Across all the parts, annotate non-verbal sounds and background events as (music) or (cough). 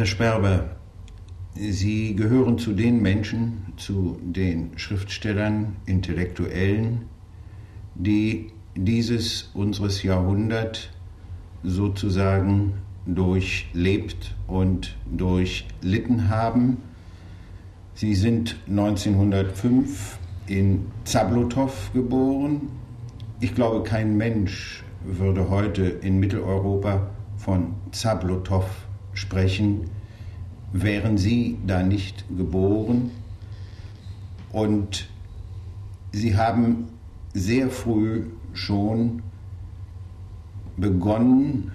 Herr Sperber, Sie gehören zu den Menschen, zu den Schriftstellern, Intellektuellen, die dieses unseres Jahrhundert sozusagen durchlebt und durchlitten haben. Sie sind 1905 in Zablotow geboren. Ich glaube, kein Mensch würde heute in Mitteleuropa von Zablotow sprechen, wären Sie da nicht geboren. Und Sie haben sehr früh schon begonnen,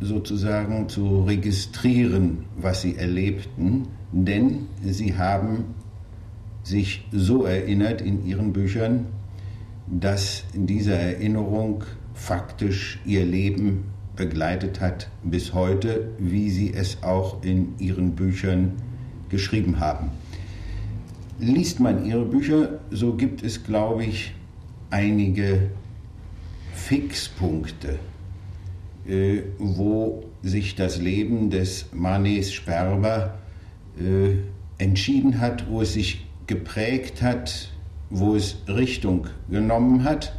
sozusagen zu registrieren, was sie erlebten, denn sie haben sich so erinnert in ihren Büchern, dass diese Erinnerung faktisch ihr Leben begleitet hat bis heute, wie sie es auch in ihren Büchern geschrieben haben. Liest man ihre Bücher, so gibt es, glaube ich, einige Fixpunkte, äh, wo sich das Leben des Manes Sperber äh, entschieden hat, wo es sich geprägt hat, wo es Richtung genommen hat.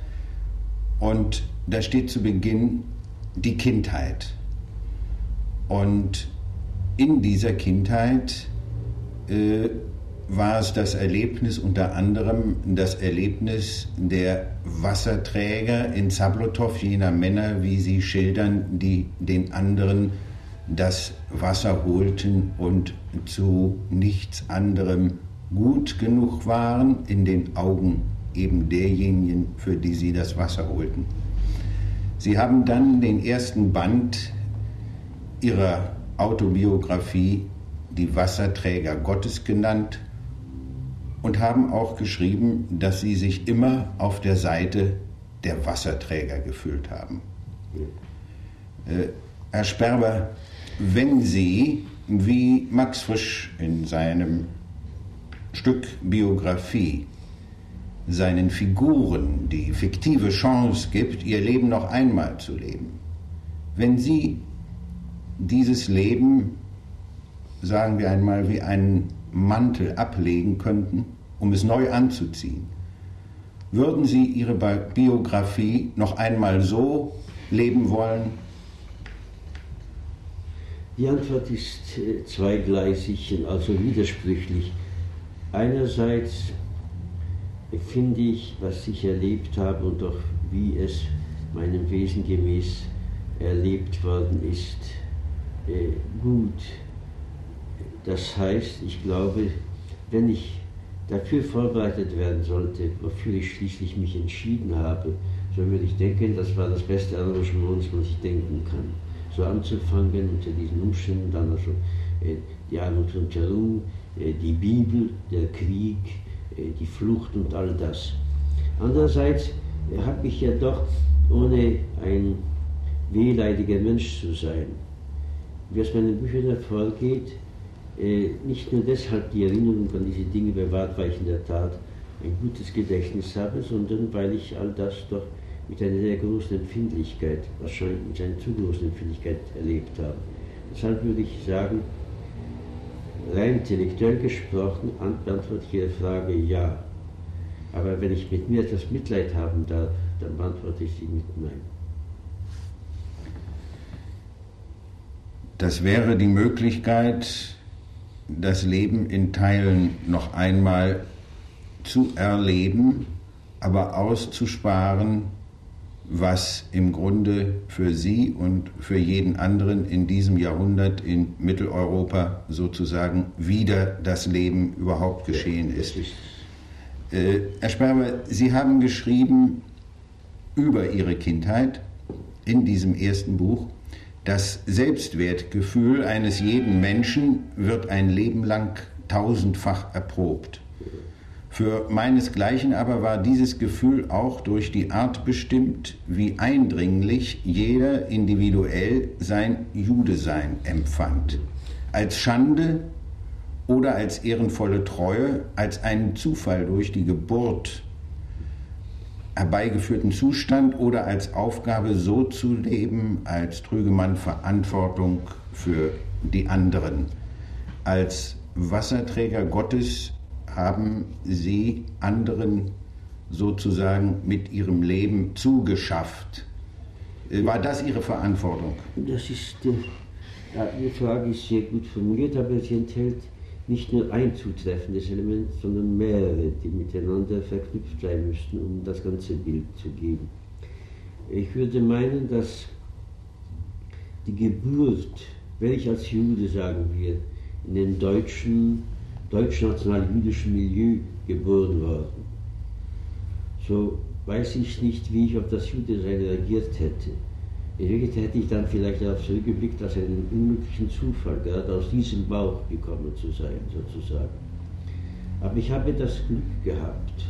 Und da steht zu Beginn die Kindheit. Und in dieser Kindheit äh, war es das Erlebnis unter anderem das Erlebnis der Wasserträger in Zablotow, jener Männer, wie sie schildern, die den anderen das Wasser holten und zu nichts anderem gut genug waren in den Augen eben derjenigen, für die sie das Wasser holten. Sie haben dann den ersten Band ihrer Autobiografie Die Wasserträger Gottes genannt und haben auch geschrieben, dass sie sich immer auf der Seite der Wasserträger gefühlt haben. Äh, Herr Sperber, wenn Sie, wie Max Frisch in seinem Stück Biografie, seinen Figuren die fiktive Chance gibt, ihr Leben noch einmal zu leben, wenn Sie dieses Leben, sagen wir einmal, wie einen Mantel ablegen könnten, um es neu anzuziehen. Würden Sie Ihre Biografie noch einmal so leben wollen? Die Antwort ist äh, zweigleisig, also widersprüchlich. Einerseits finde ich, was ich erlebt habe und auch wie es meinem Wesen gemäß erlebt worden ist, äh, gut. Das heißt, ich glaube, wenn ich dafür vorbereitet werden sollte, wofür ich schließlich mich entschieden habe, so würde ich denken, das war das beste Arrangement, was sich denken kann. So anzufangen unter diesen Umständen, dann also äh, die Armut rundherum, äh, die Bibel, der Krieg, die Flucht und all das. Andererseits äh, habe ich ja doch, ohne ein wehleidiger Mensch zu sein, wie aus meinen Büchern hervorgeht, äh, nicht nur deshalb die Erinnerung an diese Dinge bewahrt, weil ich in der Tat ein gutes Gedächtnis habe, sondern weil ich all das doch mit einer sehr großen Empfindlichkeit, wahrscheinlich mit einer zu großen Empfindlichkeit erlebt habe. Deshalb würde ich sagen, rein intellektuell gesprochen, beantworte ich Ihre Frage ja. Aber wenn ich mit mir etwas Mitleid haben darf, dann beantworte ich sie mit Nein. Das wäre die Möglichkeit, das Leben in Teilen noch einmal zu erleben, aber auszusparen, was im Grunde für Sie und für jeden anderen in diesem Jahrhundert in Mitteleuropa sozusagen wieder das Leben überhaupt geschehen ist. Äh, Herr Sperber, Sie haben geschrieben über Ihre Kindheit in diesem ersten Buch das Selbstwertgefühl eines jeden Menschen wird ein Leben lang tausendfach erprobt. Für meinesgleichen aber war dieses Gefühl auch durch die Art bestimmt, wie eindringlich jeder individuell sein Judesein empfand. Als Schande oder als ehrenvolle Treue, als einen Zufall durch die Geburt herbeigeführten Zustand oder als Aufgabe so zu leben, als trüge man Verantwortung für die anderen. Als Wasserträger Gottes haben sie anderen sozusagen mit ihrem Leben zugeschafft. Äh, war das Ihre Verantwortung? Das ist, äh, die Frage ist sehr gut formuliert, aber sie enthält nicht nur ein zutreffendes Element, sondern mehrere, die miteinander verknüpft sein müssten, um das ganze Bild zu geben. Ich würde meinen, dass die Geburt, welch als Jude sagen wir, in dem deutschen, deutsch-national-jüdischen Milieu geboren worden, so weiß ich nicht, wie ich auf das Judesein reagiert hätte. In Wirklichkeit hätte ich dann vielleicht darauf zurückgeblickt, als einen unglücklichen Zufall, gerade aus diesem Bauch gekommen zu sein, sozusagen. Aber ich habe das Glück gehabt,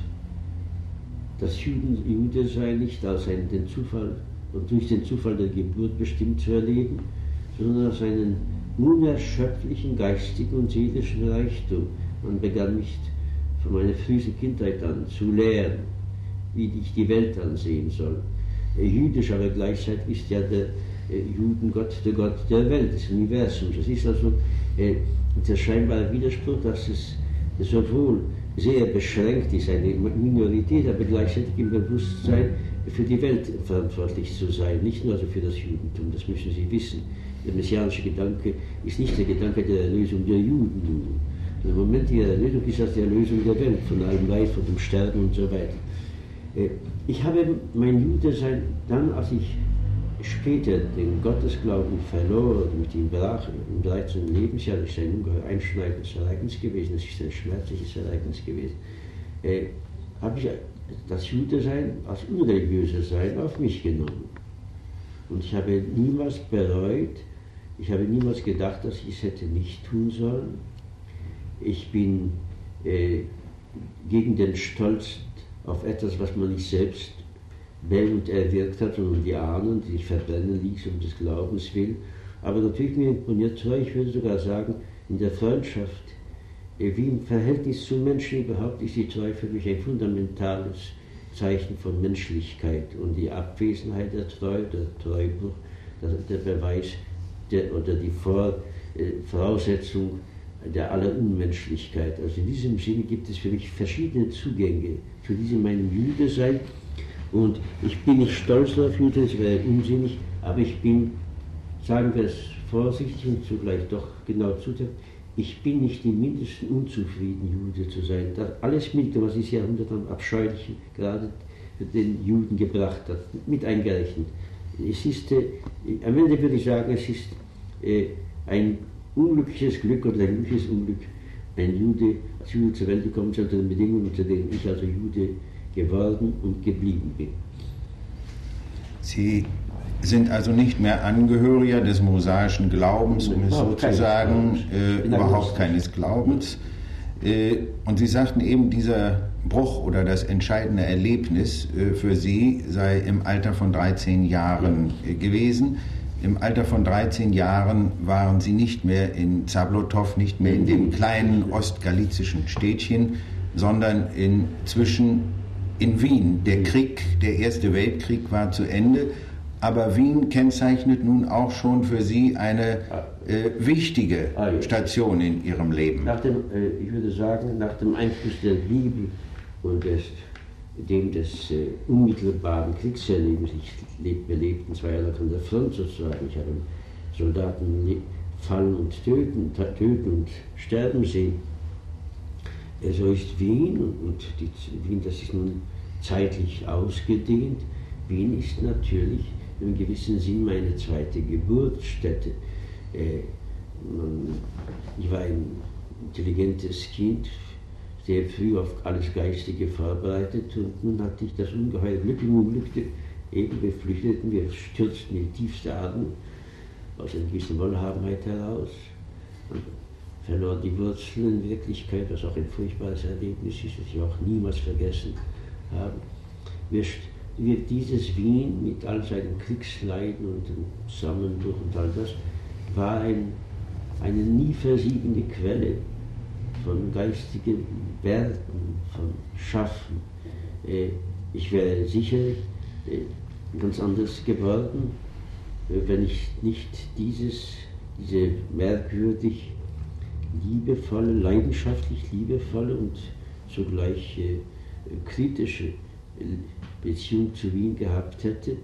das Juden, Jude sei nicht als einen, den Zufall und durch den Zufall der Geburt bestimmt zu erleben, sondern als einen unerschöpflichen geistigen und seelischen Reichtum. Man begann mich von meiner frühesten Kindheit an zu lehren, wie ich die Welt ansehen soll jüdisch, aber gleichzeitig ist ja der äh, Judengott der Gott der Welt, des Universums. Das ist also äh, der scheinbare Widerspruch, dass es sowohl sehr beschränkt ist, eine Minorität, aber gleichzeitig im Bewusstsein für die Welt verantwortlich zu sein, nicht nur also für das Judentum, das müssen Sie wissen. Der messianische Gedanke ist nicht der Gedanke der Erlösung der Juden. Im Moment die Erlösung ist das die Erlösung der Welt, von allem Leid, von dem Sterben und so weiter. Äh, ich habe mein Judesein dann, als ich später den Gottesglauben verlor und mit ihm brach, im 13. Lebensjahr, das ist ein ungeheuer einschneidendes Ereignis gewesen, das ist ein schmerzliches Ereignis gewesen, äh, habe ich das Judesein als unreligiöser Sein auf mich genommen. Und ich habe niemals bereut, ich habe niemals gedacht, dass ich es hätte nicht tun sollen. Ich bin äh, gegen den Stolz auf etwas, was man nicht selbst wählend erwirkt hat, sondern die Ahnen, die sich verbrennen ließ um des Glaubens willen. Aber natürlich mir imponiert treu, ich würde sogar sagen, in der Freundschaft, äh, wie im Verhältnis zu Menschen überhaupt, ist die Treue für mich ein fundamentales Zeichen von Menschlichkeit. Und die Abwesenheit der Treue, der Treubruch, der Beweis der, oder die Vor, äh, Voraussetzung der aller Unmenschlichkeit. Also in diesem Sinne gibt es für mich verschiedene Zugänge zu diesem meinem Jude sein. Und ich bin nicht stolz auf Jude, das wäre unsinnig, aber ich bin, sagen wir es vorsichtig und zugleich doch genau zutreffend, ich bin nicht im mindesten unzufrieden, Jude zu sein. Das alles Milde, was dieses Jahrhundert am Abscheulichen gerade den Juden gebracht hat, mit eingerechnet. Es ist, am Ende würde ich sagen, es ist äh, ein unglückliches Glück oder ein glückliches Unglück, ein Jude als Jude zur Welt gekommen ist, unter den Bedingungen, unter denen ich also Jude geworden und geblieben bin. Sie sind also nicht mehr Angehöriger des mosaischen Glaubens, um es so zu sagen, äh, überhaupt keines Glaubens. Äh, und Sie sagten eben, dieser Bruch oder das entscheidende Erlebnis äh, für Sie sei im Alter von 13 Jahren äh, gewesen. Im Alter von 13 Jahren waren sie nicht mehr in Zablotow, nicht mehr in dem kleinen ostgalizischen Städtchen, sondern inzwischen in Wien. Der Krieg, der Erste Weltkrieg war zu Ende, aber Wien kennzeichnet nun auch schon für Sie eine äh, wichtige ah, Station in Ihrem Leben. Nach dem, äh, ich würde sagen, nach dem Einfluss der Liebe und des dem des äh, unmittelbaren Kriegserlebens, ich wir lebten zwei Jahre von der Front sozusagen, ich habe Soldaten fallen und töten, töten und sterben sehen. So also ist Wien, und die, Wien, das ist nun zeitlich ausgedehnt, Wien ist natürlich im gewissen Sinn meine zweite Geburtsstätte. Äh, man, ich war ein intelligentes Kind, sehr früh auf alles Geistige vorbereitet und nun hatte ich das ungeheure Glück im Unglück, eben wir flüchteten, wir stürzten in die tiefste Atem aus einer gewissen Wohlhabenheit heraus und verloren die Wurzeln in Wirklichkeit, was auch ein furchtbares Erlebnis ist, das ich auch niemals vergessen habe. Wir, wir, dieses Wien mit all seinen Kriegsleiden und dem Zusammenbruch und all das war ein, eine nie versiegende Quelle von geistigen Werken, von Schaffen. Äh, ich wäre sicher ganz anders geworden, wenn ich nicht dieses, diese merkwürdig liebevolle, leidenschaftlich liebevolle und zugleich äh, kritische Beziehung zu Wien gehabt hätte.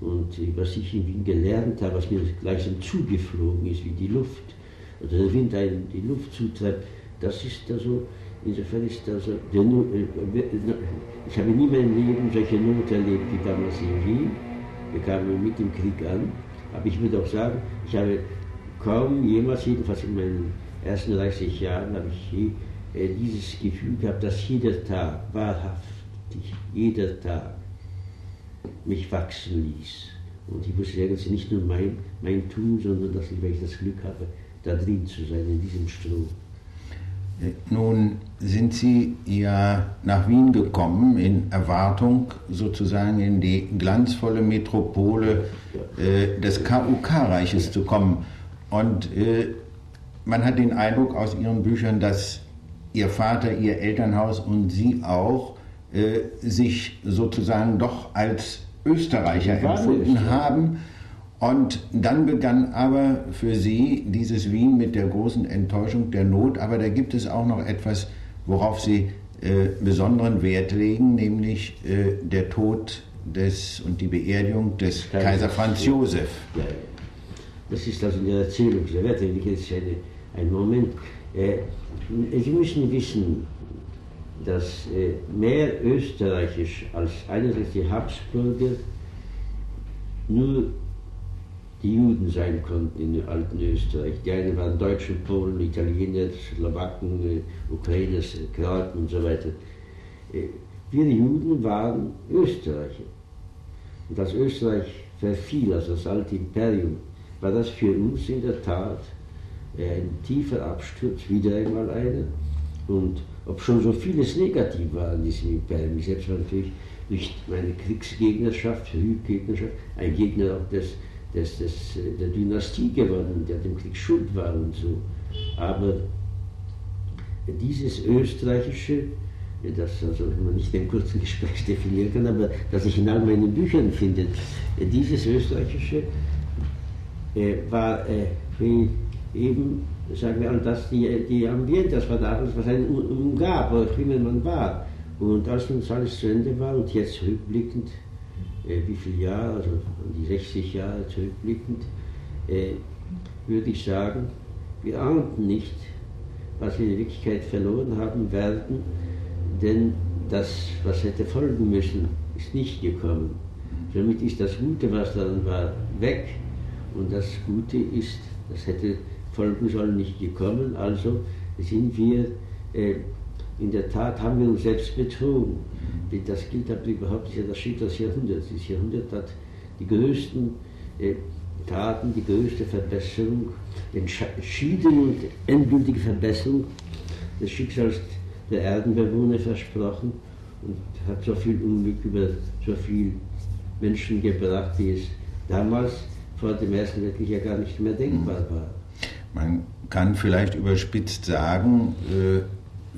Und äh, was ich in Wien gelernt habe, was mir gleichsam zugeflogen ist wie die Luft, oder der Wind die Luft zutreibt, das ist also, insofern ist also, ich habe nie in meinem Leben solche Not erlebt wie damals in Wien. Wir kamen mit dem Krieg an, aber ich würde auch sagen, ich habe kaum jemals, jedenfalls in meinen ersten 30 Jahren, habe ich äh, dieses Gefühl gehabt, dass jeder Tag, wahrhaftig, jeder Tag mich wachsen ließ. Und ich wusste irgendwie nicht nur mein, mein Tun, sondern dass ich, wenn ich das Glück habe, da drin zu sein, in diesem Strom. Nun sind Sie ja nach Wien gekommen in Erwartung sozusagen in die glanzvolle Metropole äh, des KUK-Reiches zu kommen. Und äh, man hat den Eindruck aus Ihren Büchern, dass Ihr Vater, Ihr Elternhaus und Sie auch äh, sich sozusagen doch als Österreicher empfunden haben. Und dann begann aber für Sie dieses Wien mit der großen Enttäuschung der Not. Aber da gibt es auch noch etwas, worauf Sie äh, besonderen Wert legen, nämlich äh, der Tod des und die Beerdigung des Kaiser, Kaiser Franz Josef. Ja, das ist also in der Erzählung sehr wertvoll. Jetzt eine, ein Moment. Äh, Sie müssen wissen, dass äh, mehr österreichisch als einerseits die Habsburger nur Juden sein konnten in dem alten Österreich. Die einen waren Deutsche, Polen, Italiener, Slowaken, äh, Ukrainer, Kroaten und so weiter. Äh, wir Juden waren Österreicher. Und als Österreich verfiel, also das alte Imperium, war das für uns in der Tat ein tiefer Absturz, wieder einmal einer. Und ob schon so vieles negativ war in diesem Imperium, ich selbst war natürlich durch meine Kriegsgegnerschaft, Hütgegnerschaft, ein Gegner auch des des, des, der Dynastie geworden, der dem Krieg schuld war und so. Aber dieses österreichische, das also man nicht in kurzen Gespräch definieren kann, aber das ich in all meinen Büchern finde, dieses österreichische äh, war äh, eben, sagen wir, das die, die Ambiente, das war damals, was einen umgab, wo immer man war. Und als nun alles zu Ende war und jetzt rückblickend wie viele Jahre, also die 60 Jahre zurückblickend, äh, würde ich sagen, wir ahnten nicht, was wir in Wirklichkeit verloren haben werden, denn das, was hätte folgen müssen, ist nicht gekommen. Somit ist das Gute, was dann war, weg und das Gute ist, das hätte folgen sollen, nicht gekommen. Also sind wir äh, in der Tat haben wir uns selbst betrogen. Das gilt aber überhaupt nicht, das Schiff des Jahrhunderts. Das Jahrhundert hat die größten äh, Taten, die größte Verbesserung, entschiedene und endgültige Verbesserung des Schicksals der Erdenbewohner versprochen und hat so viel Unglück über so viele Menschen gebracht, wie es damals vor dem Ersten Weltkrieg ja gar nicht mehr denkbar war. Man kann vielleicht überspitzt sagen, äh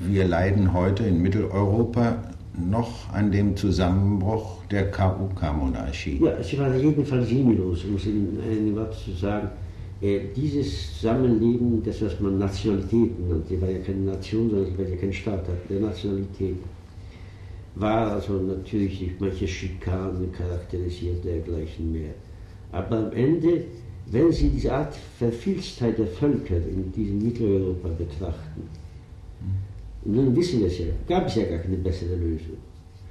wir leiden heute in Mitteleuropa noch an dem Zusammenbruch der KUK-Monarchie. Ja, sie war jedenfalls sinnlos, um es in einem Wort zu sagen. Äh, dieses Zusammenleben, das was man Nationalitäten nannte, war ja keine Nation, sondern weil ja kein Staat der Nationalität, war also natürlich durch manche Schikanen charakterisiert, dergleichen mehr. Aber am Ende, wenn Sie diese Art Verfilztheit der Völker in diesem Mitteleuropa betrachten, und nun wissen wir es ja, gab es ja gar keine bessere Lösung.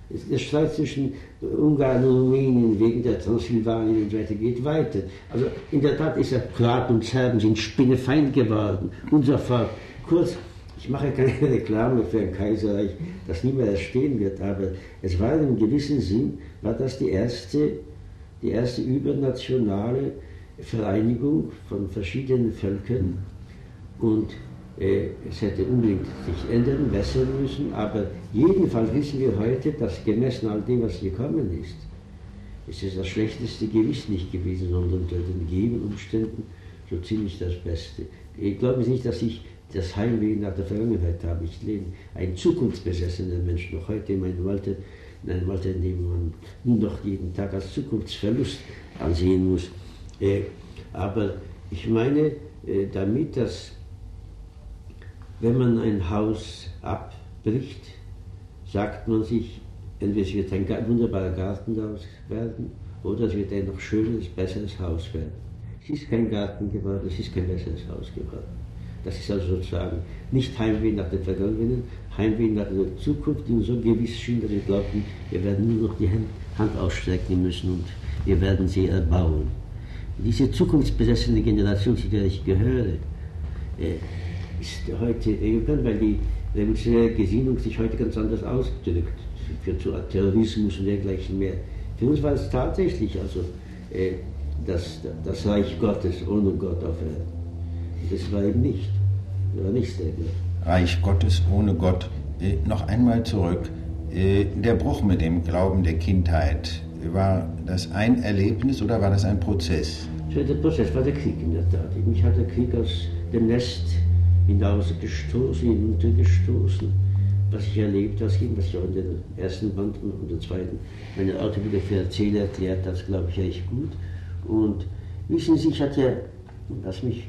Der Streit zwischen Ungarn und Rumänien wegen der Transsilvanien und weiter geht weiter. Also in der Tat ist ja Kroaten und Serben sind Spinnefeind geworden und so fort. Kurz, ich mache keine (laughs) Reklame für ein Kaiserreich, das nie mehr erstehen wird, aber es war in einem gewissen Sinn, war das die erste, die erste übernationale Vereinigung von verschiedenen Völkern und es hätte unbedingt sich ändern, bessern müssen, aber jedenfalls wissen wir heute, dass gemessen all dem, was gekommen ist, ist es das Schlechteste gewiss nicht gewesen, sondern unter den gegebenen Umständen so ziemlich das Beste. Ich glaube nicht, dass ich das Heimweh nach der Vergangenheit habe. Ich lebe ein zukunftsbesessener Mensch noch heute in meinem Alter. in einem Alter, in dem man noch jeden Tag als Zukunftsverlust ansehen muss. Äh, aber ich meine äh, damit, dass wenn man ein Haus abbricht, sagt man sich, entweder es wird ein wunderbarer Garten daraus werden oder es wird ein noch schöneres, besseres Haus werden. Es ist kein Garten geworden, es ist kein besseres Haus geworden. Das ist also sozusagen nicht Heimweh nach der Vergangenheit, Heimweh nach der Zukunft, die so gewiss schien, dass wir glaubten, wir werden nur noch die Hand ausstrecken müssen und wir werden sie erbauen. Diese zukunftsbesessene Generation, zu der ich gehöre, äh, ist heute irgendwann, weil die revolutionäre Gesinnung sich heute ganz anders ausdrückt, für Terrorismus und dergleichen mehr. Für uns war es tatsächlich also äh, das, das Reich Gottes ohne Gott auf Erden. Das war eben nicht. Das war nichts dergleichen. Reich Gottes ohne Gott. Äh, noch einmal zurück. Äh, der Bruch mit dem Glauben der Kindheit, war das ein Erlebnis oder war das ein Prozess? Der Prozess war der Krieg in der Tat. Mich hat der Krieg aus dem Nest hinausgestoßen, hinuntergestoßen, was ich erlebt habe, was ich auch in der ersten Band und der zweiten meine Autobiografie erzähle, erklärt das, glaube ich, echt gut. Und wissen Sie, ich hatte, was mich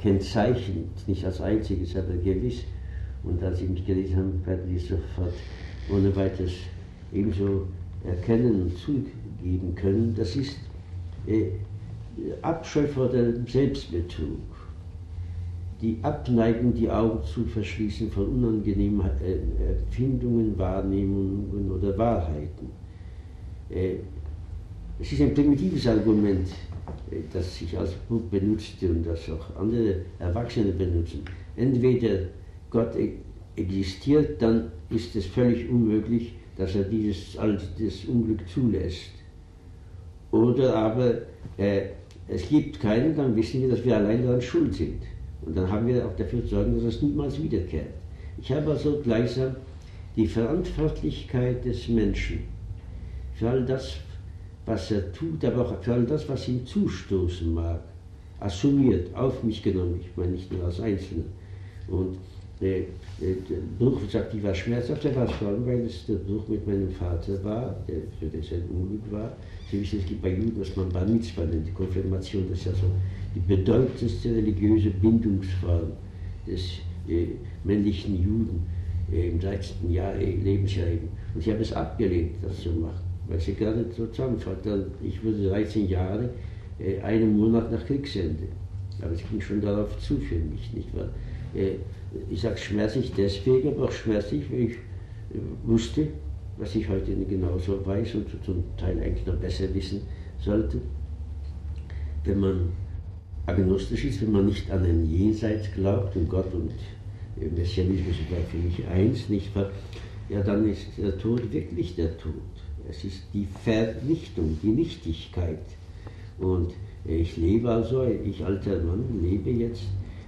kennzeichnet, nicht als einziges, aber gewiss, und als Sie mich gelesen haben, werden Sie sofort ohne weiteres ebenso erkennen und zugeben können, das ist äh, Abscheu vor dem Selbstbetrug die Abneigung, die Augen zu verschließen von unangenehmen äh, Empfindungen, Wahrnehmungen oder Wahrheiten. Äh, es ist ein primitives Argument, äh, das ich als Buch benutzte und das auch andere Erwachsene benutzen. Entweder Gott e-, existiert, dann ist es völlig unmöglich, dass er dieses das Unglück zulässt. Oder aber äh, es gibt keinen, dann wissen wir, dass wir allein daran schuld sind. Und dann haben wir auch dafür zu sorgen, dass es niemals wiederkehrt. Ich habe also gleichsam die Verantwortlichkeit des Menschen für all das, was er tut, aber auch für all das, was ihm zustoßen mag, assumiert, auf mich genommen. Ich meine nicht nur als Einzelner. Und äh, äh, der Bruch, sagt, ich war schmerzhaft, der war allem, weil es der Bruch mit meinem Vater war, der für das ein Unglück war. Sie wissen, es gibt bei Juden, was man Bar Mitzvah nennt, die Konfirmation, das ist ja so die bedeutendste religiöse Bindungsform des äh, männlichen Juden äh, im 13. Jahr, äh, Lebensjahr eben. Und ich habe es abgelehnt, das zu machen, weil sie gerade so zusammenfällt. Ich wurde 13 Jahre, äh, einen Monat nach Kriegsende. Aber es ging schon darauf zu für mich, nicht wahr? Äh, ich sage schmerzlich deswegen, aber auch schmerzlich, weil ich äh, wusste, was ich heute genauso weiß und zum Teil eigentlich noch besser wissen sollte. Wenn man agnostisch ist, wenn man nicht an ein Jenseits glaubt und Gott und Messianismus sind für mich eins, nicht wahr? Ja, dann ist der Tod wirklich der Tod. Es ist die Vernichtung, die Nichtigkeit. Und ich lebe also, ich alter Mann, lebe jetzt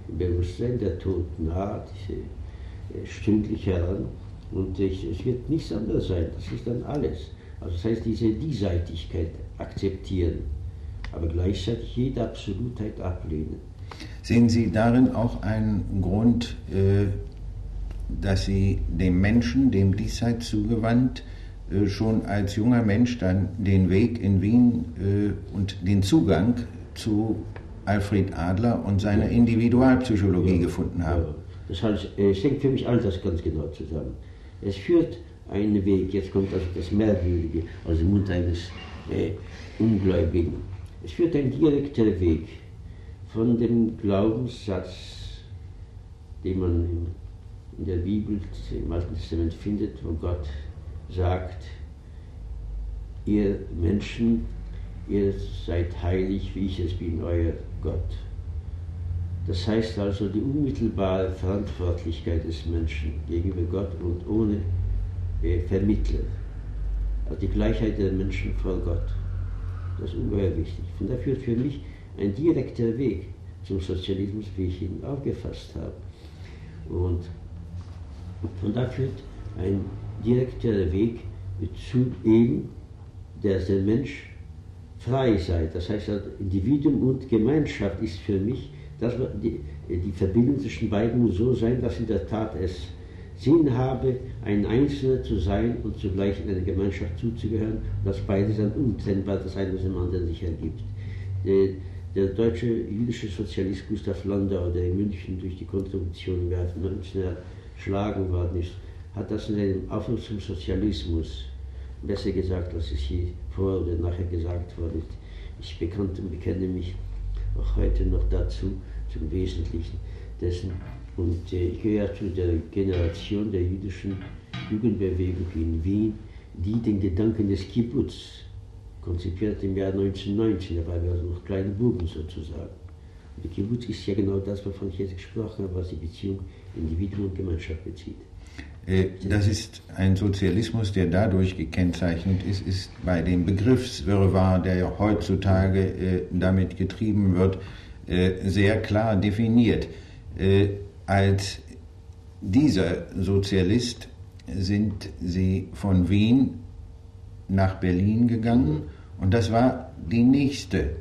im Bewusstsein, der Tod naht äh, stündlich heran und ich, es wird nichts anderes sein, das ist dann alles. Also das heißt, diese Diesseitigkeit akzeptieren aber gleichzeitig jede Absolutheit ablehnen. Sehen Sie darin auch einen Grund, äh, dass Sie dem Menschen, dem Diesseits zugewandt, schon als junger Mensch dann den Weg in Wien äh, und den Zugang zu Alfred Adler und seiner Individualpsychologie ja, gefunden haben? Ja. Das heißt, es hängt für mich all das ganz genau zusammen. Es führt einen Weg, jetzt kommt also das Merkwürdige aus dem Mund eines äh, Ungläubigen es führt ein direkter Weg von dem Glaubenssatz, den man in der Bibel, im Alten Testament findet, wo Gott sagt, ihr Menschen, ihr seid heilig, wie ich es bin, euer Gott. Das heißt also die unmittelbare Verantwortlichkeit des Menschen gegenüber Gott und ohne äh, Vermittler. Also die Gleichheit der Menschen vor Gott. Das ist ungeheuer wichtig. Von daher führt für mich ein direkter Weg zum Sozialismus, wie ich ihn aufgefasst habe. Und von da führt ein direkter Weg zu ihm, dass der Mensch frei sei. Das heißt, Individuum und Gemeinschaft ist für mich, dass die, die Verbindung zwischen beiden muss so sein, dass in der Tat es Sinn habe, ein Einzelner zu sein und zugleich in eine Gemeinschaft zuzugehören, dass beides dann untrennbar das eine aus dem anderen sich ergibt. Der, der deutsche jüdische Sozialist Gustav Landau, der in München durch die Kontribution im Jahr 19 erschlagen worden ist, hat das in einem Aufruf zum Sozialismus, besser gesagt, als es hier vor oder nachher gesagt worden ist, ich bekannte und bekenne mich auch heute noch dazu, zum Wesentlichen dessen. Und äh, ich gehöre zu der Generation der jüdischen Jugendbewegung in Wien, die den Gedanken des Kibbutz konzipiert im Jahr 1919, da waren wir also noch kleine Buben sozusagen. Und der Kibbutz ist ja genau das, wovon ich jetzt gesprochen habe, was die Beziehung Individuum und Gemeinschaft bezieht. Äh, das ist ein Sozialismus, der dadurch gekennzeichnet ist, ist bei dem Begriffswirrwarr, der ja heutzutage äh, damit getrieben wird, äh, sehr klar definiert. Als dieser Sozialist sind sie von Wien nach Berlin gegangen und das war die nächste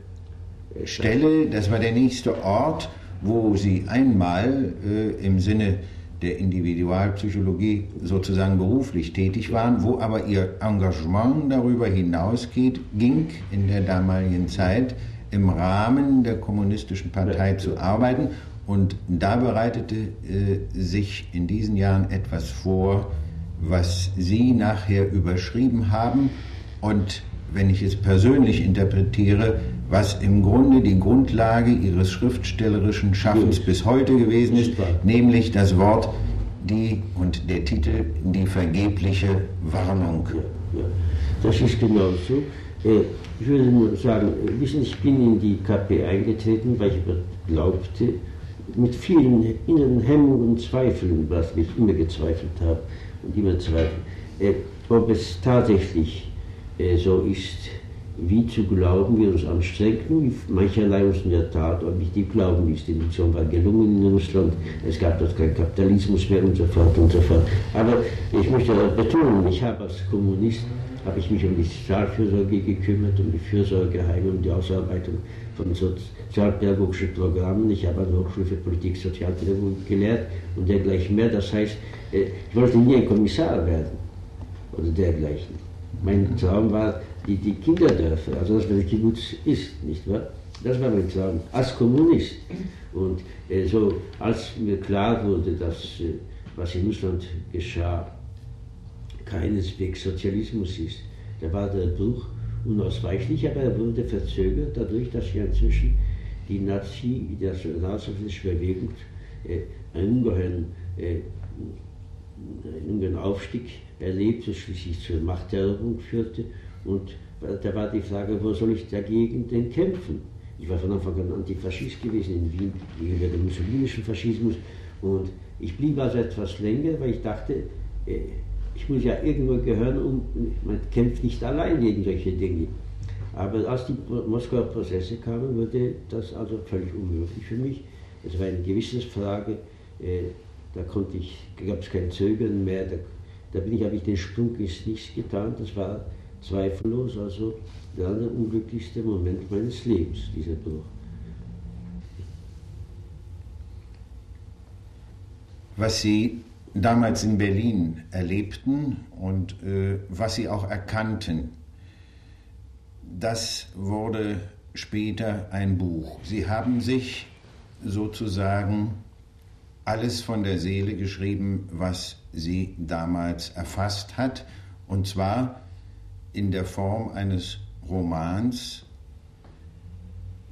Stelle, das war der nächste Ort, wo sie einmal im Sinne der Individualpsychologie sozusagen beruflich tätig waren, wo aber ihr Engagement darüber hinausgeht, ging in der damaligen Zeit im Rahmen der kommunistischen Partei zu arbeiten. Und da bereitete äh, sich in diesen Jahren etwas vor, was Sie nachher überschrieben haben und wenn ich es persönlich interpretiere, was im Grunde die Grundlage ihres schriftstellerischen Schaffens bis heute gewesen ist, nämlich das Wort die und der Titel die vergebliche Warnung. Ja, ja. Das ist genau so. Äh, ich würde nur sagen, wissen, ich bin in die KP eingetreten, weil ich glaubte, mit vielen inneren Hemmungen und Zweifeln, was ich immer gezweifelt habe und immer zweifle, äh, ob es tatsächlich äh, so ist, wie zu glauben, wir uns anstrengten, mancherlei uns in der Tat objektiv glauben ließ. Die Induktion war gelungen in Russland, es gab dort keinen Kapitalismus mehr und so fort und so fort. Aber ich möchte betonen, ich habe als Kommunist habe ich mich um die Sozialfürsorge gekümmert, um die Fürsorgeheime, um die Ausarbeitung von sozialpädagogischen Programmen. Ich habe an der Hochschule für Politik Sozialpädagogik gelehrt und dergleichen mehr. Das heißt, äh, ich wollte nie ein Kommissar werden oder dergleichen. Mein Traum war, die, die Kinderdörfer, also das, was der Kibbutz ist, nicht wahr? Das war mein Traum, als Kommunist. Und äh, so, als mir klar wurde, dass äh, was in Russland geschah, keineswegs Sozialismus ist, da war der Bruch unausweichlich, aber er wurde verzögert dadurch, dass ja inzwischen die Nazi, die nationalsozialistische Bewegung äh, einen ungeheuren, äh, einen Aufstieg erlebte, schließlich zur Machterobung führte. Und da war die Frage, wo soll ich dagegen denn kämpfen? Ich war von Anfang an Antifaschist gewesen in Wien, gegenüber dem muslimischen Faschismus. Und ich blieb also etwas länger, weil ich dachte, äh, ich muss ja irgendwo gehören und man kämpft nicht allein gegen solche Dinge. Aber als die Moskauer Prozesse kamen, wurde das also völlig unmöglich für mich. Es war eine Gewissensfrage, äh, da konnte ich, gab es kein Zögern mehr, da, da bin ich, habe ich den Sprung ins Nichts getan. Das war zweifellos also der unglücklichste Moment meines Lebens, dieser Bruch. Was Sie damals in Berlin erlebten und äh, was Sie auch erkannten, das wurde später ein Buch. Sie haben sich sozusagen alles von der Seele geschrieben, was Sie damals erfasst hat, und zwar in der Form eines Romans.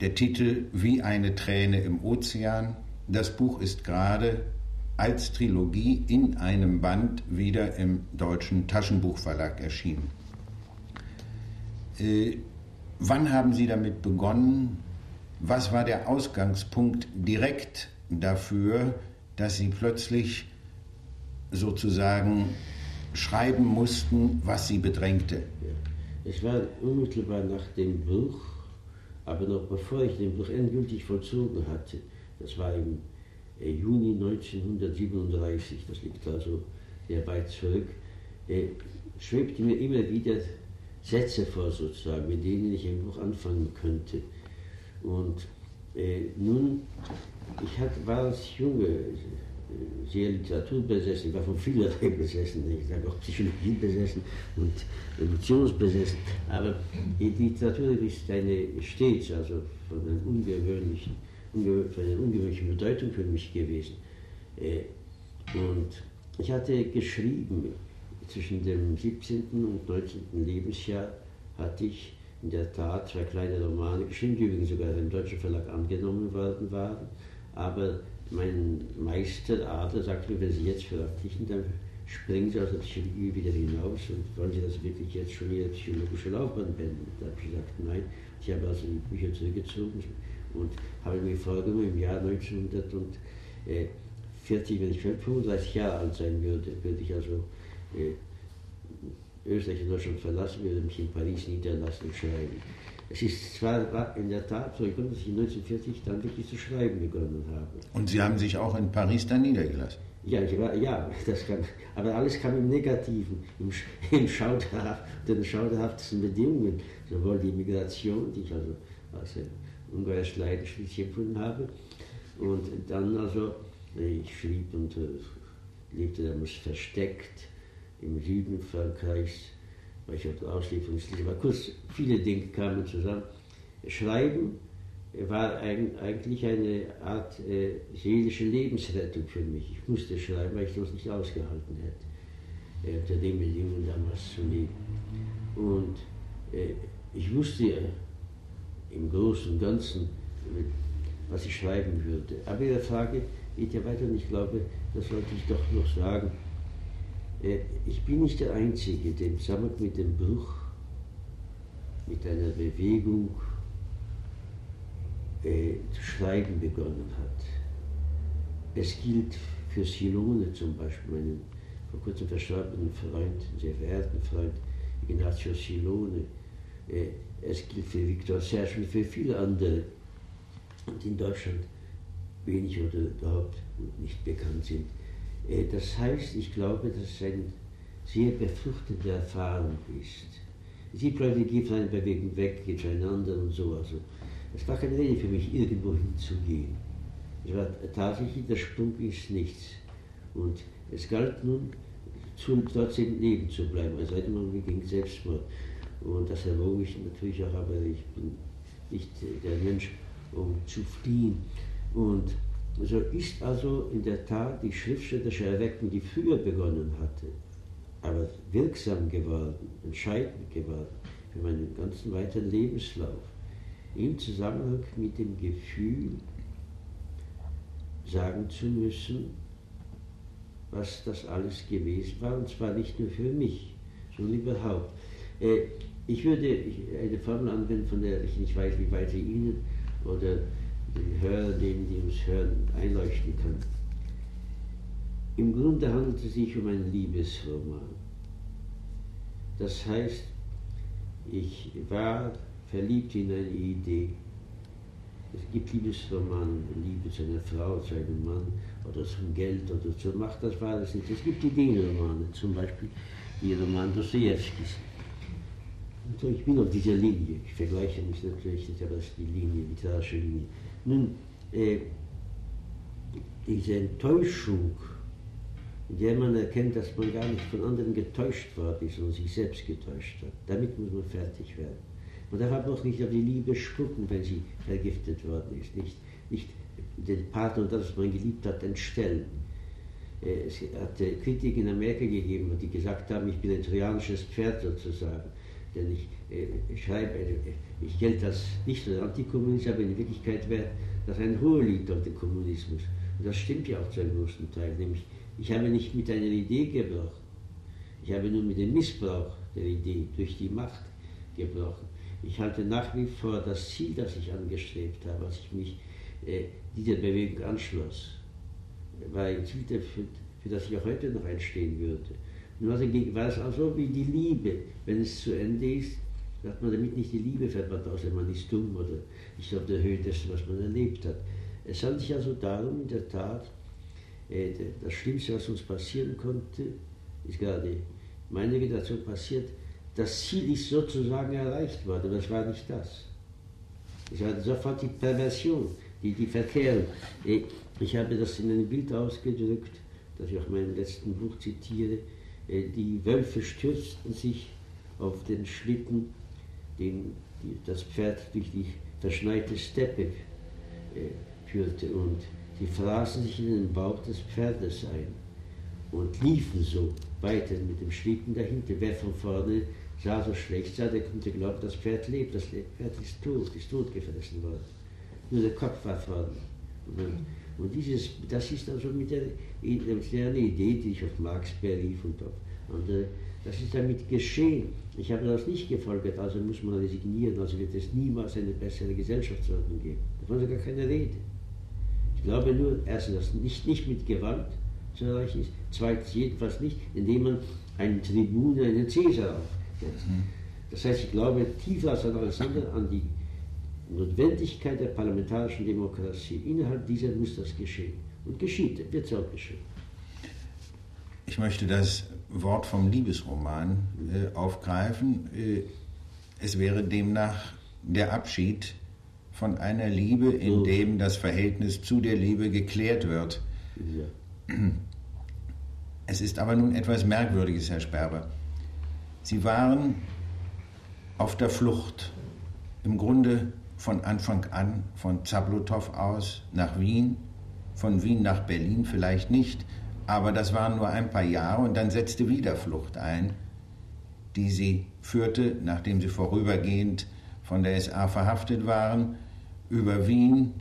Der Titel Wie eine Träne im Ozean. Das Buch ist gerade als Trilogie in einem Band wieder im deutschen Taschenbuchverlag erschienen. Äh, wann haben Sie damit begonnen? Was war der Ausgangspunkt direkt dafür, dass Sie plötzlich sozusagen schreiben mussten, was sie bedrängte. Es war unmittelbar nach dem Bruch, aber noch bevor ich den Bruch endgültig vollzogen hatte, das war im äh, Juni 1937, das liegt also sehr weit zurück, äh, schwebte mir immer wieder Sätze vor, sozusagen, mit denen ich ein Buch anfangen könnte. Und äh, nun, ich hat, war als Junge sehr literaturbesessen, ich war von vielerlei (laughs) besessen, ich sage auch Psychologie besessen und emotionsbesessen, aber die Literatur ist eine stets also von einer ungewöhnlichen, von einer ungewöhnlichen Bedeutung für mich gewesen. Äh, und ich hatte geschrieben, zwischen dem 17. und 19. Lebensjahr hatte ich in der Tat zwei kleine Romane geschrieben, die übrigens sogar im deutschen Verlag angenommen worden waren, aber mein Meister Adler sagte mir, wenn Sie jetzt veröffentlichen, dann springen Sie aus der Psychologie wieder hinaus und wollen Sie das wirklich jetzt schon Ihre psychologische Laufbahn beenden? Da habe ich gesagt, nein. Ich habe also die Bücher zurückgezogen und habe mir vorgenommen, im Jahr 1940, wenn ich 35 Jahre alt sein würde, würde ich also äh, Österreich und Deutschland verlassen, würde mich in Paris niederlassen und schreiben. Es ist zwar in der Tat so gekommen, dass ich 1940 dann wirklich zu schreiben begonnen habe. Und Sie haben sich auch in Paris dann niedergelassen? Ja, war, ja das kam, aber alles kam im Negativen, im, im schauderhaft, den schauderhaftesten Bedingungen. Sowohl die Migration, die ich also als ungeheuerst leidenschaftlich empfunden habe, und dann also, ich schrieb und äh, lebte damals versteckt im Süden Frankreichs, weil ich auf Auslieferungsliste war. Kurz, viele Dinge kamen zusammen. Schreiben war ein, eigentlich eine Art äh, seelische Lebensrettung für mich. Ich musste schreiben, weil ich das nicht ausgehalten hätte, äh, unter den Bedingungen damals zu leben. Und äh, ich wusste äh, im Großen und Ganzen, was ich schreiben würde. Aber Ihre Frage geht ja weiter und ich glaube, das sollte ich doch noch sagen. Äh, ich bin nicht der Einzige, der im Zusammenhang mit dem Bruch, mit einer Bewegung äh, zu schreiben begonnen hat. Es gilt für Silone zum Beispiel, meinen vor kurzem verstorbenen Freund, sehr verehrten Freund Ignazio Silone. Äh, es gilt für Viktor Serge und für viele andere, die in Deutschland wenig oder überhaupt nicht bekannt sind. Äh, das heißt, ich glaube, dass es eine sehr befruchtete Erfahrung ist. Sie geht von einer Bewegung weg, geht zu und so. Also, es war keine Rede für mich, irgendwo hinzugehen. Es war tatsächlich, der Sprung ist nichts. Und es galt nun, zu, im Leben zu bleiben, also hätte man gegen Selbstmord. Und das erwog ich natürlich auch, aber ich bin nicht der Mensch, um zu fliehen. Und so ist also in der Tat die schriftstellerische Erweckung, die früher begonnen hatte, aber wirksam geworden, entscheidend geworden für meinen ganzen weiteren Lebenslauf, im Zusammenhang mit dem Gefühl, sagen zu müssen, was das alles gewesen war, und zwar nicht nur für mich, sondern überhaupt. Äh, ich würde eine Formel anwenden, von der ich nicht weiß, wie weit sie Ihnen oder den Hörern, denen die uns hören, einleuchten kann. Im Grunde handelt es sich um einen Liebesroman. Das heißt, ich war verliebt in eine Idee. Es gibt Liebesromane, Liebe zu einer Frau, zu einem Mann oder zum Geld oder zur Macht, das war es nicht. Es gibt Ideenromane, zum Beispiel die Roman Dostoevskis. Ich bin auf dieser Linie. Ich vergleiche mich natürlich nicht, aber das ist die Linie, die literarische Linie. Nun, äh, diese Enttäuschung, in der man erkennt, dass man gar nicht von anderen getäuscht worden ist, sondern sich selbst getäuscht hat, damit muss man fertig werden. Man darf auch nicht auf die Liebe spucken, wenn sie vergiftet worden ist, nicht, nicht den Partner und das, was man geliebt hat, entstellen. Äh, es hat Kritiker in Amerika gegeben, die gesagt haben, ich bin ein trojanisches Pferd sozusagen. Denn ich, äh, schreibe, äh, ich gelte als nicht als Antikommunist, aber in Wirklichkeit wäre das ein hoher Lied auf den Kommunismus. Und das stimmt ja auch zu einem großen Teil. Nämlich, ich habe nicht mit einer Idee gebrochen. Ich habe nur mit dem Missbrauch der Idee durch die Macht gebrochen. Ich halte nach wie vor das Ziel, das ich angestrebt habe, als ich mich äh, dieser Bewegung anschloss, war ein Ziel, für, für das ich auch heute noch einstehen würde. Nur war es auch so wie die Liebe. Wenn es zu Ende ist, hat man damit nicht die Liebe verbannt, außer man ist dumm oder nicht auf der Höhe dessen, was man erlebt hat. Es handelt sich also darum, in der Tat, äh, das Schlimmste, was uns passieren konnte, ist gerade meine Generation passiert, das Ziel ist sozusagen erreicht worden, aber es war nicht das. Es war sofort die Perversion, die, die Verkehrung. Äh, Ich habe das in einem Bild ausgedrückt, das ich auch in meinem letzten Buch zitiere. Äh, die Wölfe stürzten sich auf den Schlitten, den das Pferd durch die verschneite Steppe äh, führte und die fraßen sich in den Bauch des Pferdes ein und liefen so weiter mit dem Schlitten dahinter. Wer von vorne sah so schlecht sah, der konnte glauben, das Pferd lebt, das Pferd ist tot, ist totgefressen worden. Nur der Kopf war vorne. Und, und dieses, das ist also mit der, mit der Idee, die ich auf Marx berief und auf andere, das ist damit geschehen. Ich habe das nicht gefolgt, also muss man resignieren, also wird es niemals eine bessere Gesellschaftsordnung geben. Davon ist gar keine Rede. Ich glaube nur, erstens, dass nicht, nicht mit Gewalt zu erreichen ist, zweitens jedenfalls nicht, indem man einen Tribun, einen Cäsar aufsetzt. Mhm. Das heißt, ich glaube tiefer als an alles andere an die Notwendigkeit der parlamentarischen Demokratie. Innerhalb dieser muss das geschehen. Und geschieht, wird es auch geschehen. Ich möchte das Wort vom Liebesroman äh, aufgreifen. Äh, es wäre demnach der Abschied von einer Liebe, in oh. dem das Verhältnis zu der Liebe geklärt wird. Ja. Es ist aber nun etwas Merkwürdiges, Herr Sperber. Sie waren auf der Flucht, im Grunde von Anfang an, von Zablutow aus nach Wien, von Wien nach Berlin vielleicht nicht, aber das waren nur ein paar Jahre und dann setzte wieder Flucht ein, die sie führte, nachdem sie vorübergehend von der SA verhaftet waren, über Wien,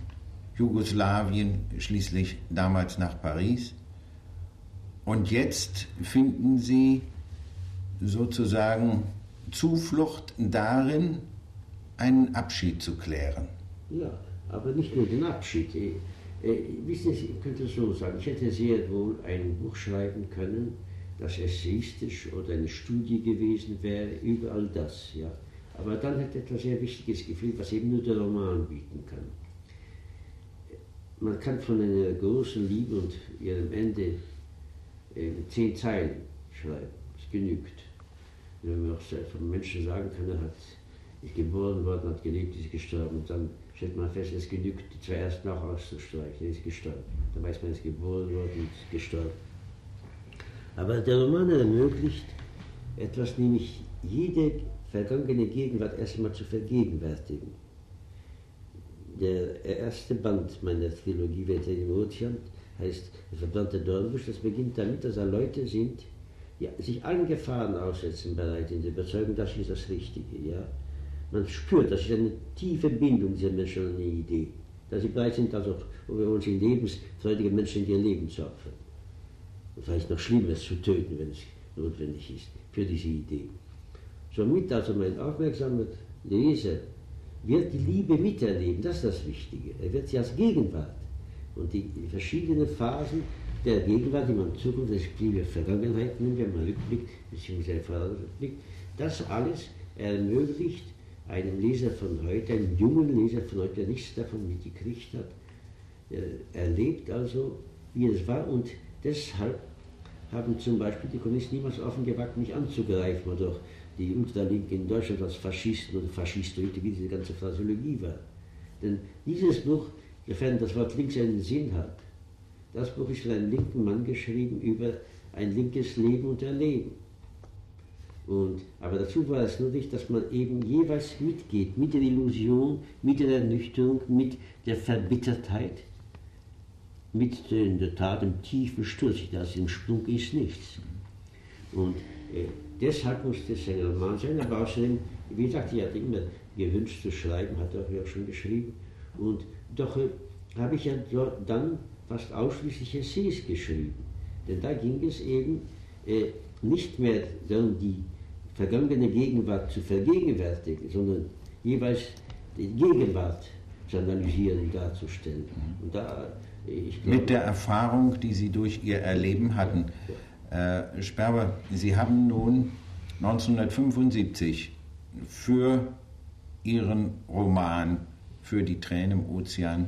Jugoslawien, schließlich damals nach Paris. Und jetzt finden sie sozusagen Zuflucht darin, einen Abschied zu klären. Ja, aber nicht nur den Abschied. Äh, wissen Sie, ich könnte so sagen, ich hätte sehr wohl ein Buch schreiben können, das essayistisch oder eine Studie gewesen wäre über all das. Ja. Aber dann hätte etwas sehr Wichtiges gefehlt, was eben nur der Roman bieten kann. Man kann von einer großen Liebe und ihrem Ende äh, zehn Zeilen schreiben. Es genügt. Wenn man auch von Menschen sagen kann, er hat, ist geboren worden, hat gelebt, ist gestorben, und dann stellt man fest, es genügt, die zwei ersten auch auszustreichen. Er ist gestorben. Da weiß man, er ist geboren worden und ist gestorben. Aber der Roman ermöglicht etwas, nämlich jede vergangene Gegenwart erstmal zu vergegenwärtigen. Der erste Band meiner Trilogie Wetter im Ozean heißt Der verbrannte Dornbusch. Das beginnt damit, dass da Leute sind, die sich allen Gefahren aussetzen bereit, in der Überzeugung, das ist das Richtige. Ja? Man spürt, das ist eine tiefe Bindung dieser Menschen an eine Idee. Dass sie bereit sind, also wir uns in lebensfreudige Menschen in ihr Leben zu opfern. Und vielleicht noch Schlimmes zu töten, wenn es notwendig ist, für diese Idee. Somit also mein aufmerksamer Leser wird die Liebe miterleben, das ist das Wichtige. Er wird sie als Gegenwart und die verschiedenen Phasen der Gegenwart, die man Zukunft, das die Vergangenheit nehmen, wenn man Rückblick bzw. Vorausblick, das alles ermöglicht einem Leser von heute, einem jungen Leser von heute, der nichts davon mitgekriegt hat, erlebt also, wie es war und deshalb haben zum Beispiel die Kommunisten niemals offen gewagt, mich anzugreifen oder die Ultralinke in Deutschland als Faschisten oder Faschistoide, wie diese ganze Phrasiologie war. Denn dieses Buch, sofern das Wort links einen Sinn hat, das Buch ist von einem linken Mann geschrieben über ein linkes Leben und Erleben. Und, aber dazu war es nötig, dass man eben jeweils mitgeht, mit der Illusion, mit der Ernüchterung, mit der Verbittertheit, mit in der Tat dem tiefen Sturz. Das im Sprung ist nichts. Und äh, deshalb musste es ein Roman sein, aber außerdem, wie gesagt, ich hatte immer gewünscht zu schreiben, hat er auch schon geschrieben. Und doch äh, habe ich ja dann fast ausschließlich Essays geschrieben. Denn da ging es eben äh, nicht mehr darum, die vergangene Gegenwart zu vergegenwärtigen, sondern jeweils die Gegenwart zu analysieren und darzustellen. Und da, glaube, Mit der Erfahrung, die Sie durch Ihr Erleben hatten. Äh, Sperber, Sie haben nun 1975 für Ihren Roman Für die Tränen im Ozean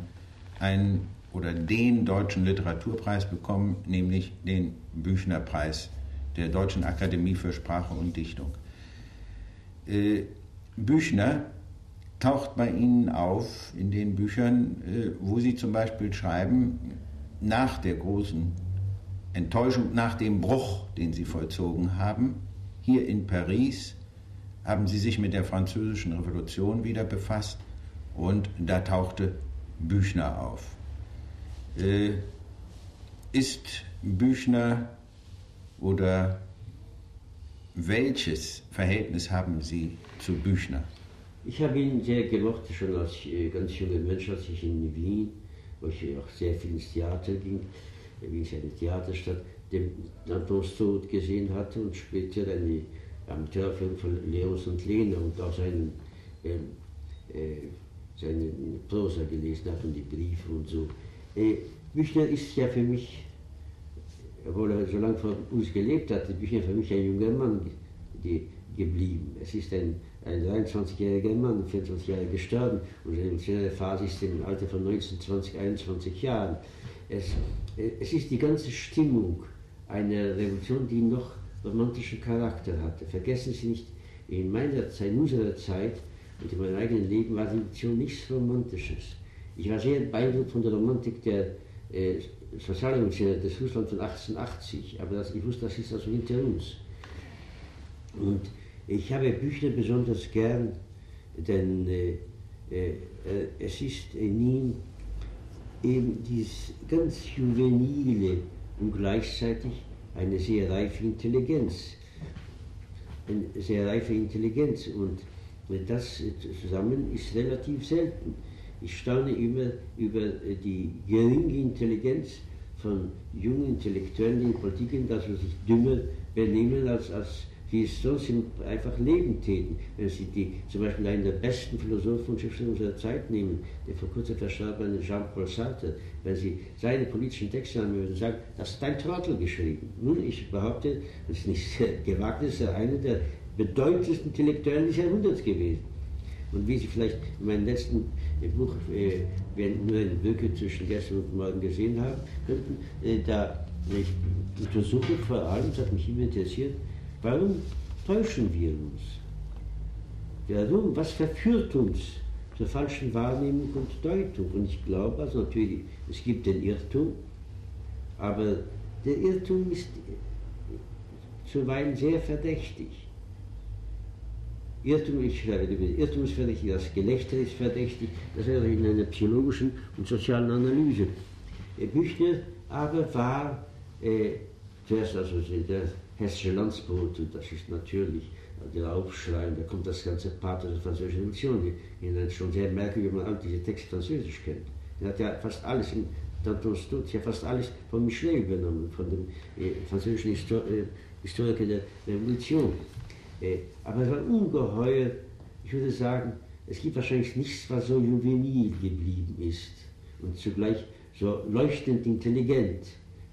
einen oder den deutschen Literaturpreis bekommen, nämlich den Büchnerpreis der Deutschen Akademie für Sprache und Dichtung. Äh, Büchner taucht bei Ihnen auf in den Büchern, äh, wo Sie zum Beispiel schreiben, nach der großen Enttäuschung, nach dem Bruch, den Sie vollzogen haben, hier in Paris, haben Sie sich mit der französischen Revolution wieder befasst und da tauchte Büchner auf. Äh, ist Büchner oder welches Verhältnis haben Sie zu Büchner? Ich habe ihn sehr gemocht, schon als äh, ganz junger Mensch, als ich in Wien, wo ich auch sehr viel ins Theater ging, Wien ist eine Theaterstadt, den Antons Tod gesehen hatte und später eine Amateurfilm von Leos und Lena und auch seinen, äh, äh, seine Prosa gelesen hat und die Briefe und so. Äh, Büchner ist ja für mich, obwohl er so lange vor uns gelebt hatte, Büchner für mich ein junger Mann ge geblieben. Es ist ein, ein 23-jähriger Mann, 24 Jahre gestorben und seine emotionale Phase ist im Alter von 19, 20, 21 Jahren. Es, es ist die ganze Stimmung einer Revolution, die noch romantischen Charakter hatte. Vergessen Sie nicht, in meiner Zeit, in unserer Zeit und in meinem eigenen Leben war die Revolution nichts Romantisches. Ich war sehr beeindruckt von der Romantik der äh, Sozialrevolution des Russland von 1880, aber das, ich wusste, das ist also hinter uns. Und ich habe Büchner besonders gern, denn äh, äh, es ist in ihm eben dieses ganz juvenile und gleichzeitig eine sehr reife Intelligenz. Eine sehr reife Intelligenz und das zusammen ist relativ selten. Ich staune immer über die geringe Intelligenz von jungen Intellektuellen, in Politik gehen, dass sie sich dümmer benehmen als, als die es sonst einfach Leben täten. Wenn Sie die, zum Beispiel einen der besten Philosophen und Schriftsteller unserer Zeit nehmen, der vor kurzem verstorbene Jean-Paul Sartre, wenn Sie seine politischen Texte haben, würden sagen, das ist ein Trottel geschrieben. Nun, ich behaupte, das ist nicht (laughs) gewagt, das ist einer der bedeutendsten Intellektuellen des Jahrhunderts gewesen. Und wie Sie vielleicht in meinem letzten Buch, äh, wenn nur eine Brücke zwischen gestern und morgen gesehen haben könnten, äh, da ich untersuche vor allem, das hat mich immer interessiert, Warum täuschen wir uns? Warum? Was verführt uns zur falschen Wahrnehmung und Deutung? Und ich glaube, also natürlich, es gibt den Irrtum, aber der Irrtum ist zuweilen sehr verdächtig. Irrtum, ich schreibe, Irrtum ist verdächtig, das Gelächter ist verdächtig, das wäre in einer psychologischen und sozialen Analyse. Büchner aber war äh, zuerst also der hessische Landsbrot, und das ist natürlich der Aufschrei, da kommt das ganze Pathos der französischen Revolution hinein. Schon sehr merkwürdig, wenn man all diese Texte französisch kennt. Er hat ja fast alles in Danton Stutz, ja fast alles von Michelet übernommen, von dem äh, französischen Histor äh, Historiker der Revolution. Äh, aber er war ungeheuer, ich würde sagen, es gibt wahrscheinlich nichts, was so juvenil geblieben ist und zugleich so leuchtend intelligent,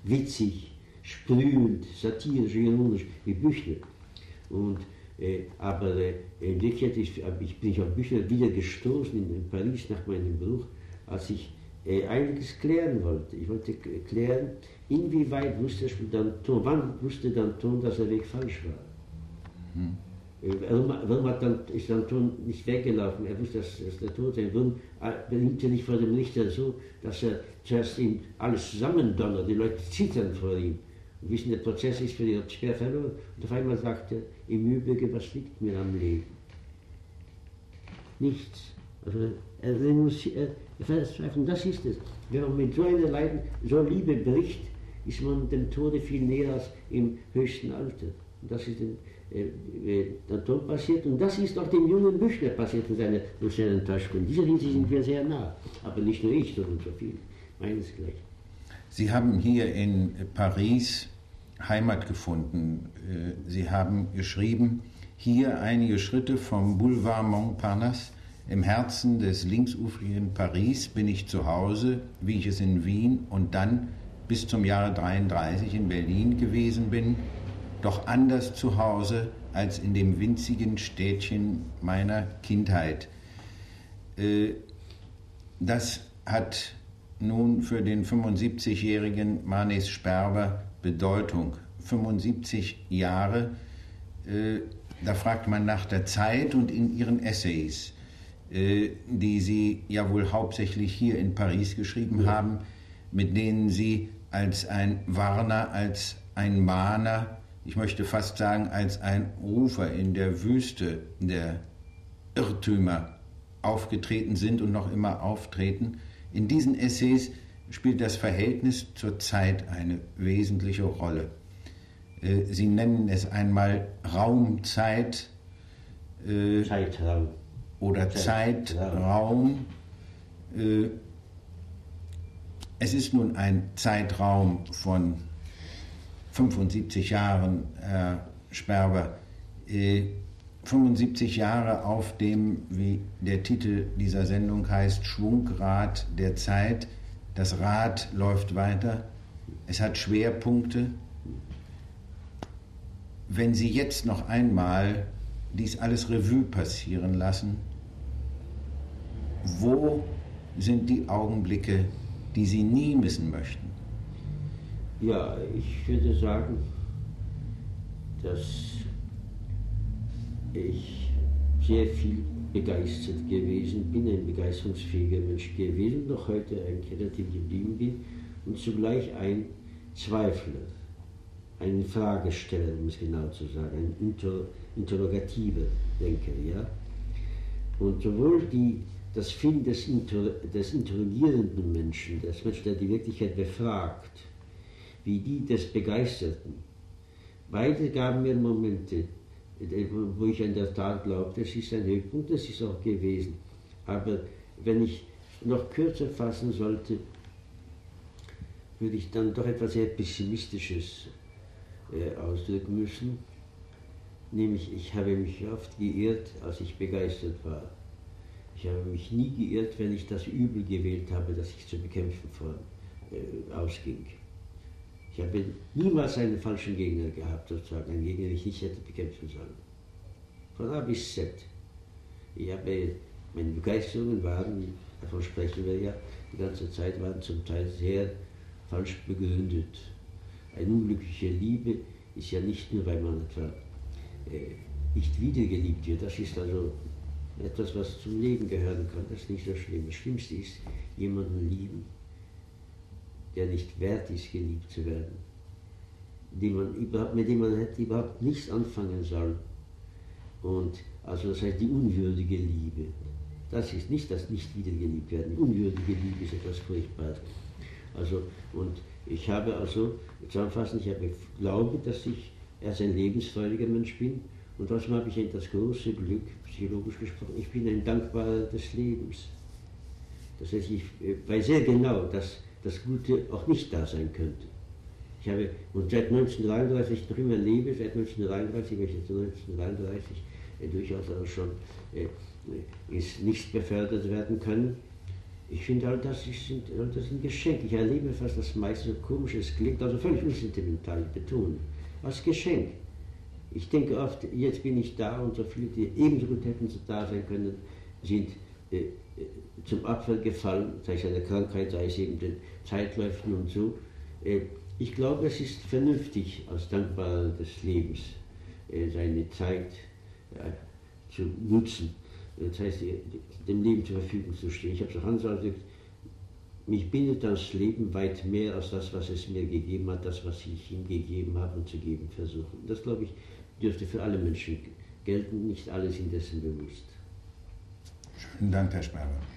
witzig, sprühend, satirisch, ironisch wie Büchner. Und, äh, aber äh, in Wirklichkeit ist, ich bin ich auf Büchner wieder gestoßen in, in Paris nach meinem Bruch, als ich äh, einiges klären wollte. Ich wollte klären, inwieweit wusste Danton, wann wusste Danton, dass der Weg falsch war. Hm. Warum, warum hat dann, ist Danton nicht weggelaufen? Er wusste, dass, dass der Tod sein Warum behielt er nicht vor dem Richter so, dass er zuerst ihm alles zusammendonnert, die Leute zittern vor ihm wissen, der Prozess ist für die schwer verloren. Und auf einmal sagt er, im Übrigen, was liegt mir am Leben? Nichts. Also er renunciert, er verzweifelt, das ist es. Wenn man mit so einer Leiden, so Liebe bricht, ist man dem Tode viel näher als im höchsten Alter. Und das ist äh, der Tod passiert. Und das ist auch dem jungen Büchner passiert in seiner sozialen Enttäuschung. In dieser Hinsicht sind wir sehr nah. Aber nicht nur ich, sondern so viel. Meinesgleichen. Sie haben hier in Paris Heimat gefunden. Äh, Sie haben geschrieben, hier einige Schritte vom Boulevard Montparnasse im Herzen des linksufrigen Paris bin ich zu Hause, wie ich es in Wien und dann bis zum Jahre 33 in Berlin gewesen bin, doch anders zu Hause als in dem winzigen Städtchen meiner Kindheit. Äh, das hat nun für den 75-jährigen Manes Sperber Bedeutung. 75 Jahre, äh, da fragt man nach der Zeit und in ihren Essays, äh, die Sie ja wohl hauptsächlich hier in Paris geschrieben ja. haben, mit denen Sie als ein Warner, als ein Mahner, ich möchte fast sagen, als ein Rufer in der Wüste der Irrtümer aufgetreten sind und noch immer auftreten. In diesen Essays spielt das Verhältnis zur Zeit eine wesentliche Rolle. Äh, Sie nennen es einmal Raumzeit. Äh, Zeitraum. Oder Zeitraum. Äh, es ist nun ein Zeitraum von 75 Jahren, Herr Sperber. 75 Jahre auf dem, wie der Titel dieser Sendung heißt, Schwungrad der Zeit. Das Rad läuft weiter. Es hat Schwerpunkte. Wenn Sie jetzt noch einmal dies alles Revue passieren lassen, wo sind die Augenblicke, die Sie nie missen möchten? Ja, ich würde sagen, dass ich sehr viel begeistert gewesen bin, ein begeisterungsfähiger Mensch gewesen, noch heute ein kreativ geblieben bin und zugleich ein Zweifler, ein Fragesteller, um es genau zu sagen, ein Inter interrogativer Denker. Ja? Und sowohl die, das Finden des, Inter, des interrogierenden Menschen, des Menschen, der die Wirklichkeit befragt, wie die des Begeisterten, beide gaben mir Momente, wo ich in der Tat glaube, das ist ein Höhepunkt, das ist auch gewesen. Aber wenn ich noch kürzer fassen sollte, würde ich dann doch etwas sehr Pessimistisches äh, ausdrücken müssen. Nämlich, ich habe mich oft geirrt, als ich begeistert war. Ich habe mich nie geirrt, wenn ich das Übel gewählt habe, das ich zu bekämpfen vor, äh, ausging. Ich habe niemals einen falschen Gegner gehabt, sozusagen, einen Gegner, den ich nicht hätte bekämpfen sollen. Von A bis Z. Ich habe, meine Begeisterungen waren, davon sprechen wir ja, die ganze Zeit waren zum Teil sehr falsch begründet. Eine unglückliche Liebe ist ja nicht nur, weil man etwa äh, nicht wiedergeliebt wird, das ist also etwas, was zum Leben gehören kann, das ist nicht so schlimm. Das Schlimmste ist, jemanden lieben, der nicht wert ist, geliebt zu werden, man mit dem man hätte überhaupt nichts anfangen sollen. Und also das heißt die unwürdige Liebe. Das ist nicht das nicht wiedergeliebt werden. Die unwürdige Liebe ist etwas Furchtbares. Also, und ich habe also, zusammenfassend, ich habe glaube, dass ich erst ein lebensfreudiger Mensch bin. Und trotzdem habe ich das große Glück, psychologisch gesprochen, ich bin ein Dankbarer des Lebens. Das heißt, ich weiß sehr genau, dass das Gute auch nicht da sein könnte. Ich habe, und seit 1933 noch immer lebe, seit 1933, welches 1933 äh, durchaus auch schon äh, ist nicht befördert werden können. Ich finde, all das ist, all das ein Geschenk. Ich erlebe fast das meiste so komisch, es klingt also völlig unsentimental, ich als Geschenk. Ich denke oft, jetzt bin ich da und so viele, die ebenso gut hätten da sein können, sind äh, äh, zum Abfall gefallen, sei es eine Krankheit, sei es eben den Zeitläufen und so. Äh, ich glaube, es ist vernünftig, als Dankbarer des Lebens seine Zeit zu nutzen. Das heißt, dem Leben zur Verfügung zu stehen. Ich habe auch anders ausgedrückt, mich bindet das Leben weit mehr als das, was es mir gegeben hat, das, was ich ihm gegeben habe und zu geben versuche. Das, glaube ich, dürfte für alle Menschen gelten, nicht alle sind dessen bewusst. Vielen Dank, Herr Sperber.